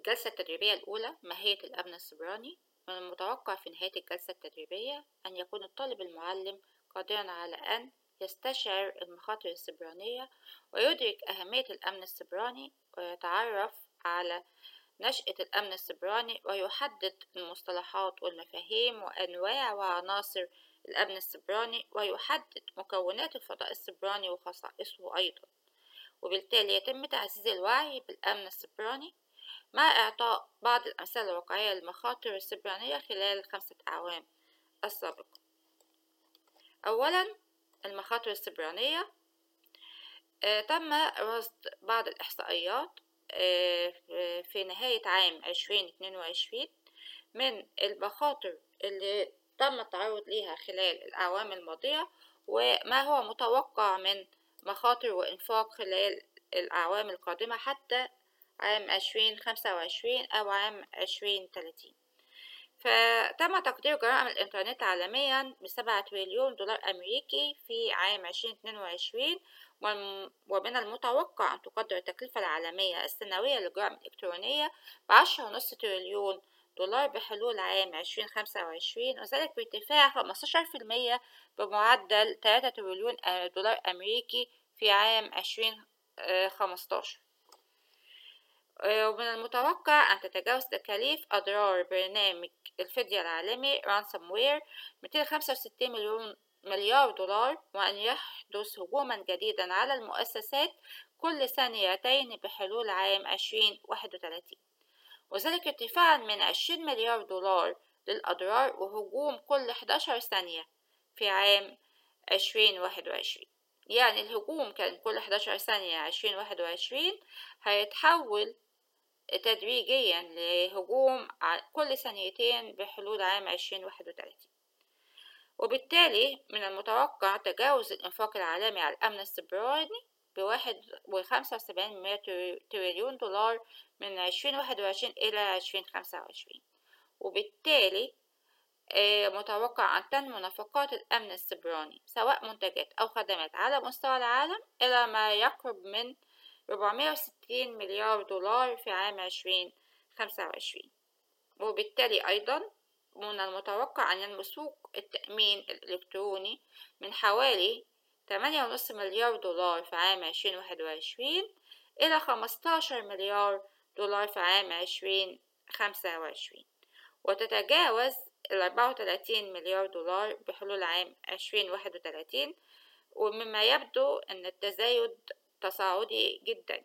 الجلسة التدريبية الأولى ماهية الأمن السيبراني من المتوقع في نهاية الجلسة التدريبية أن يكون الطالب المعلم قادرا على أن يستشعر المخاطر السيبرانية ويدرك أهمية الأمن السيبراني ويتعرف على نشأة الأمن السيبراني ويحدد المصطلحات والمفاهيم وأنواع وعناصر الأمن السيبراني ويحدد مكونات الفضاء السيبراني وخصائصه أيضا. وبالتالي يتم تعزيز الوعي بالأمن السيبراني مع إعطاء بعض الأمثلة الواقعية للمخاطر السيبرانية خلال الخمسة أعوام. السابقة أولا المخاطر السيبرانية آه تم رصد بعض الإحصائيات آه في نهاية عام عشرين اتنين وعشرين من المخاطر اللي تم التعرض ليها خلال الأعوام الماضية وما هو متوقع من مخاطر وإنفاق خلال الأعوام القادمة حتى عام عشرين خمسة وعشرين أو عام عشرين تلاتين. فتم تقدير جرائم الإنترنت عالميا بسبعة تريليون دولار أمريكي في عام عشرين اتنين وعشرين ومن المتوقع أن تقدر التكلفة العالمية السنوية للجرائم الإلكترونية بعشرة ونص تريليون دولار بحلول عام عشرين خمسة وعشرين وذلك بارتفاع خمستاشر في المية بمعدل تلاتة تريليون دولار أمريكي في عام عشرين خمستاشر. ومن المتوقع أن تتجاوز تكاليف أضرار برنامج الفدية العالمي ransomware 265 مليون مليار دولار وأن يحدث هجوما جديدا على المؤسسات كل ثانيتين بحلول عام 2031 وذلك ارتفاعا من 20 مليار دولار للأضرار وهجوم كل 11 ثانية في عام 2021 يعني الهجوم كان كل 11 ثانية 2021 هيتحول تدريجيا لهجوم كل ثانيتين بحلول عام 2031 وبالتالي من المتوقع تجاوز الإنفاق العالمي على الأمن السيبراني بواحد وخمسة وسبعين تريليون دولار من عشرين واحد وعشرين إلى عشرين خمسة وعشرين. وبالتالي متوقع أن تنمو نفقات الأمن السيبراني سواء منتجات أو خدمات على مستوى العالم إلى ما يقرب من 460 مليار دولار في عام 2025 وبالتالي أيضا من المتوقع أن ينمو سوق التأمين الإلكتروني من حوالي 8.5 مليار دولار في عام 2021 إلى 15 مليار دولار في عام 2025 وتتجاوز ال 34 مليار دولار بحلول عام 2031 ومما يبدو أن التزايد تصاعدي جدا.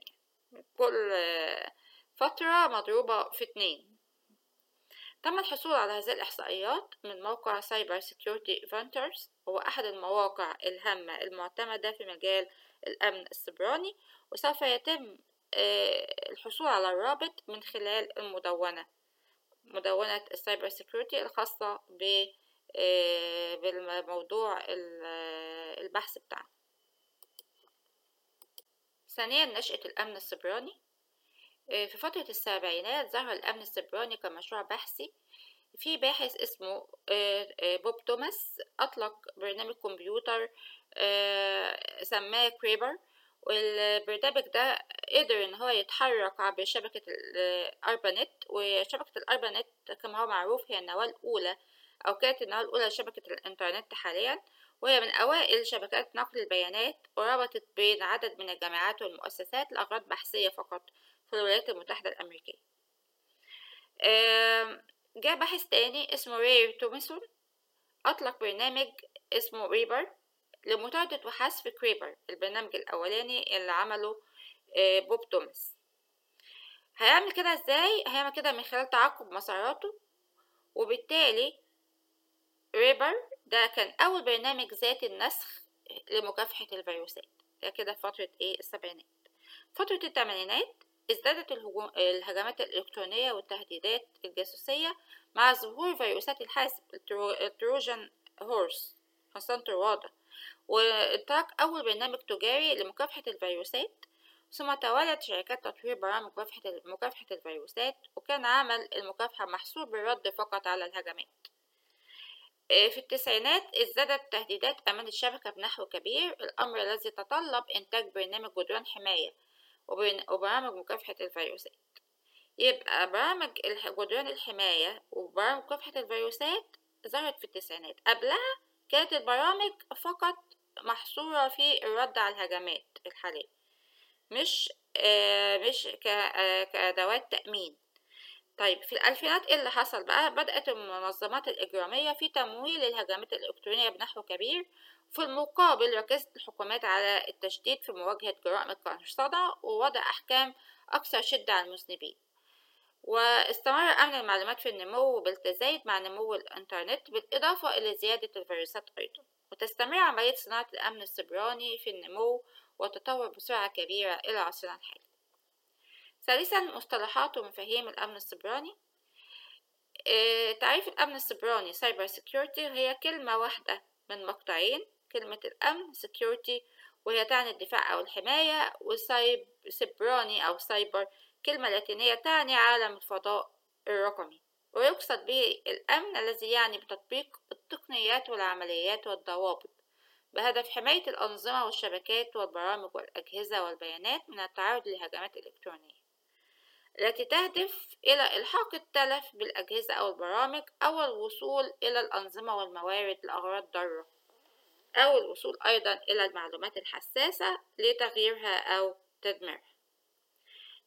كل فترة مضروبة في اتنين. تم الحصول على هذه الإحصائيات من موقع Cybersecurity Ventures هو أحد المواقع الهامة المعتمدة في مجال الأمن السيبراني وسوف يتم الحصول على الرابط من خلال المدونة مدونة ال cyber security الخاصة بالموضوع البحث بتاعنا ثانيا نشأة الأمن السيبراني. في فترة السبعينات ظهر الأمن السيبراني كمشروع بحثي. في باحث اسمه بوب توماس. أطلق برنامج كمبيوتر سماه Creeper. والبرنامج ده قدر إن هو يتحرك عبر شبكة ال ARPANET وشبكة ال ARPANET كما هو معروف هي النواة الأولى أو كانت النواة الأولى لشبكة الإنترنت حاليا. وهي من أوائل شبكات نقل البيانات وربطت بين عدد من الجامعات والمؤسسات لأغراض بحثية فقط في الولايات المتحدة الأمريكية. جاء باحث تاني اسمه ري تومسون أطلق برنامج اسمه Reaper لمطاردة وحذف Creeper البرنامج الأولاني اللي عمله بوب توماس. هيعمل كده إزاي؟ هيعمل كده من خلال تعقب مساراته وبالتالي Reaper ده كان أول برنامج ذاتي النسخ لمكافحة الفيروسات. ده كده في فترة إيه؟ السبعينات. فترة الثمانينات ازدادت الهجمات الإلكترونية والتهديدات الجاسوسية مع ظهور فيروسات الحاسب التروجان هورس حصان طروادة وإنتاج أول برنامج تجاري لمكافحة الفيروسات. ثم توالت شركات تطوير برامج مكافحة مكافحة الفيروسات وكان عمل المكافحة محصور بالرد فقط على الهجمات. في التسعينات ازدادت تهديدات أمان الشبكة بنحو كبير الأمر الذي تطلب إنتاج برنامج جدران حماية وبرامج مكافحة الفيروسات. يبقى برامج جدران الحماية وبرامج مكافحة الفيروسات ظهرت في التسعينات. قبلها كانت البرامج فقط محصورة في الرد على الهجمات الحالية مش آه مش آه كأدوات تأمين. طيب في الألفينات إيه اللي حصل بقى؟ بدأت المنظمات الإجرامية في تمويل الهجمات الإلكترونية بنحو كبير في المقابل ركزت الحكومات على التشديد في مواجهة جرائم القرصنة ووضع أحكام أكثر شدة على المذنبين. واستمر أمن المعلومات في النمو بالتزايد مع نمو الإنترنت بالإضافة إلى زيادة الفيروسات أيضا. وتستمر عملية صناعة الأمن السبراني في النمو والتطور بسرعة كبيرة إلى عصرنا الحالي. ثالثا مصطلحات ومفاهيم الأمن السبراني آه تعريف الأمن السبراني cyber security هي كلمة واحدة من مقطعين. كلمة الأمن security وهي تعني الدفاع أو الحماية. وسايب سبراني أو سايبر كلمة لاتينية تعني عالم الفضاء الرقمي. ويقصد به الأمن الذي يعني بتطبيق التقنيات والعمليات والضوابط. بهدف حماية الأنظمة والشبكات والبرامج والأجهزة والبيانات من التعرض للهجمات الإلكترونية التي تهدف إلى إلحاق التلف بالأجهزة أو البرامج أو الوصول إلى الأنظمة والموارد لأغراض ضارة أو الوصول أيضا إلى المعلومات الحساسة لتغييرها أو تدميرها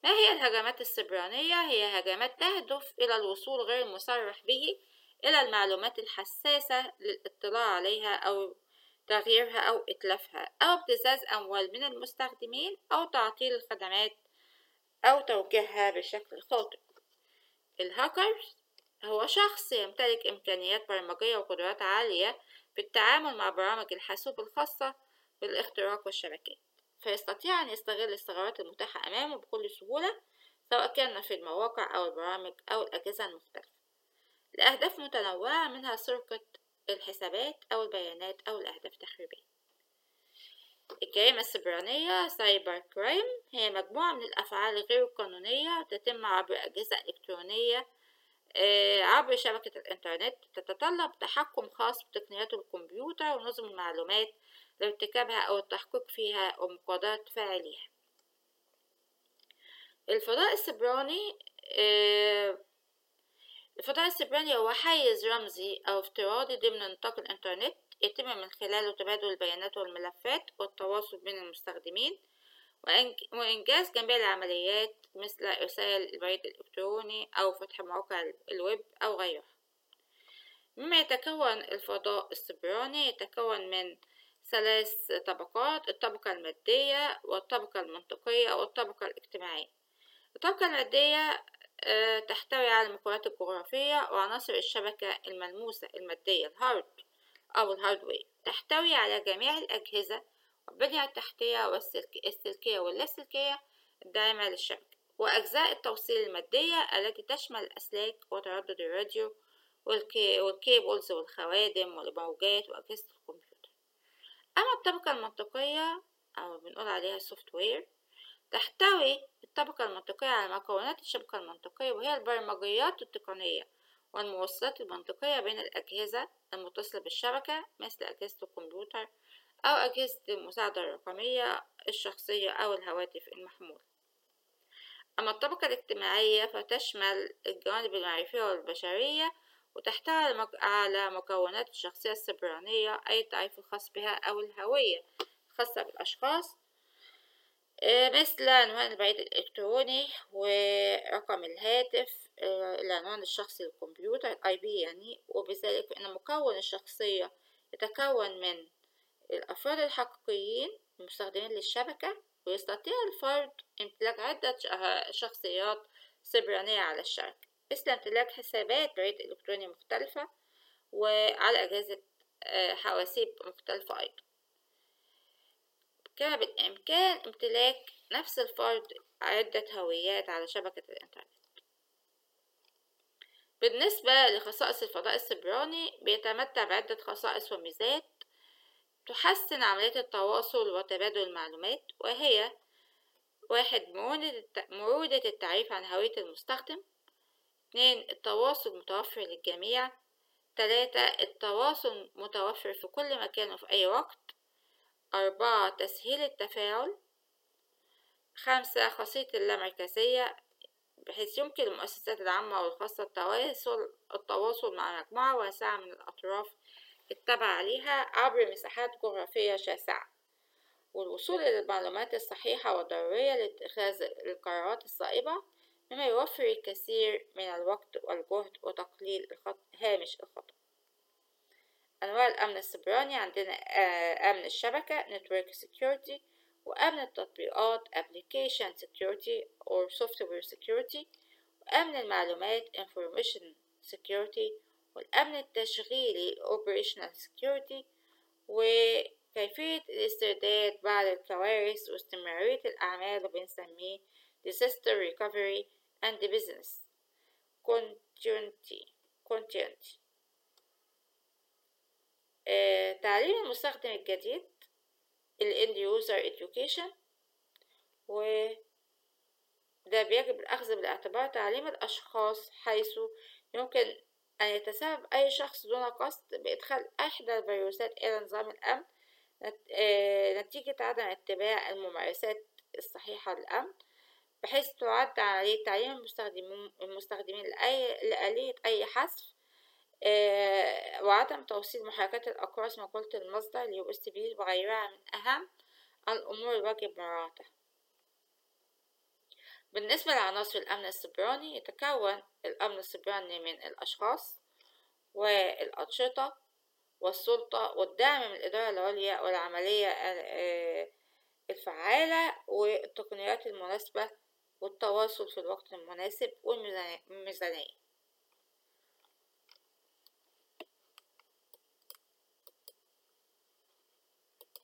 ما هي الهجمات السبرانية؟ هي هجمات تهدف إلى الوصول غير المصرح به إلى المعلومات الحساسة للاطلاع عليها أو تغييرها أو إتلافها أو ابتزاز أموال من المستخدمين أو تعطيل الخدمات أو توجيهها بشكل خاطئ. الهاكر هو شخص يمتلك إمكانيات برمجية وقدرات عالية في التعامل مع برامج الحاسوب الخاصة بالاختراق والشبكات فيستطيع أن يستغل الثغرات المتاحة أمامه بكل سهولة سواء كان في المواقع أو البرامج أو الأجهزة المختلفة. لأهداف متنوعة منها سرقة الحسابات أو البيانات أو الأهداف التخريبية. الجريمة السبرانية cyber crime. هي مجموعة من الأفعال غير القانونية تتم عبر أجهزة إلكترونية عبر شبكة الإنترنت تتطلب تحكم خاص بتقنيات الكمبيوتر ونظم المعلومات لارتكابها أو التحقيق فيها ومقاضاة فاعليها الفضاء السبراني الفضاء السبراني هو حيز رمزي أو افتراضي ضمن نطاق الإنترنت. يتم من خلاله تبادل البيانات والملفات والتواصل بين المستخدمين وإنجاز جميع العمليات مثل إرسال البريد الإلكتروني أو فتح مواقع الويب أو غيرها مما يتكون الفضاء السبراني يتكون من ثلاث طبقات الطبقة المادية والطبقة المنطقية والطبقة الاجتماعية. الطبقة المادية تحتوي على المكونات الجغرافية وعناصر الشبكة الملموسة المادية ال hard. أو ال hardware تحتوي على جميع الأجهزة والبنية التحتية والسلكية واللاسلكية الداعمة للشبكة وأجزاء التوصيل المادية التي تشمل الأسلاك وتردد الراديو وال cables والخوادم والموجات وأجهزة الكمبيوتر. أما الطبقة المنطقية أو بنقول عليها ال software تحتوي الطبقة المنطقية على مكونات الشبكة المنطقية وهي البرمجيات التقنية. والموصلات المنطقية بين الأجهزة المتصلة بالشبكة مثل أجهزة الكمبيوتر أو أجهزة المساعدة الرقمية الشخصية أو الهواتف المحمولة أما الطبقة الاجتماعية فتشمل الجوانب المعرفية والبشرية وتحتوي على مكونات الشخصية السبرانية أي التعريف الخاص بها أو الهوية الخاصة بالأشخاص مثل عنوان البريد الإلكتروني ورقم الهاتف العنوان الشخصي للكمبيوتر ال IP يعني وبذلك فإن مكون الشخصية يتكون من الأفراد الحقيقيين المستخدمين للشبكة ويستطيع الفرد امتلاك عدة شخصيات سبرانية على الشبكة. مثل امتلاك حسابات بريد إلكتروني مختلفة وعلى أجهزة حواسيب مختلفة أيضا. كما بالإمكان امتلاك نفس الفرد عدة هويات على شبكة الإنترنت. بالنسبة لخصائص الفضاء السبراني بيتمتع بعدة خصائص وميزات تحسن عملية التواصل وتبادل المعلومات وهي واحد مرونة التعريف عن هوية المستخدم. اثنين التواصل متوفر للجميع. ثلاثة التواصل متوفر في كل مكان وفي أي وقت. أربعة تسهيل التفاعل. خمسة خاصية اللامركزية بحيث يمكن للمؤسسات العامة والخاصة التواصل التواصل مع مجموعة واسعة من الأطراف التابعة ليها عبر مساحات جغرافية شاسعة. والوصول إلى المعلومات الصحيحة والضرورية لاتخاذ القرارات الصائبة مما يوفر الكثير من الوقت والجهد وتقليل الخط... هامش الخطأ. أنواع الأمن السيبراني عندنا أمن الشبكة Network Security وأمن التطبيقات Application Security or Software Security وأمن المعلومات Information Security والأمن التشغيلي Operational Security وكيفية الاسترداد بعد الكوارث واستمرارية الأعمال وبنسميه Disaster Recovery and Business Continuity Continuity آه، تعليم المستخدم الجديد ال End User Education و ده بيجب الأخذ بالاعتبار تعليم الأشخاص حيث يمكن أن يتسبب أي شخص دون قصد بإدخال إحدى الفيروسات إلى نظام الأمن نتيجة عدم اتباع الممارسات الصحيحة للأمن بحيث تعد عملية تعليم المستخدمين المستخدمين لأي لآلية أي حذف وعدم توصيل محركات الأقراص مجهولة المصدر ال USB وغيرها من أهم الأمور الواجب مراعاتها بالنسبة لعناصر الأمن السيبراني يتكون الأمن السيبراني من الأشخاص والأنشطة والسلطة والدعم من الإدارة العليا والعملية الفعالة والتقنيات المناسبة والتواصل في الوقت المناسب والميزانية.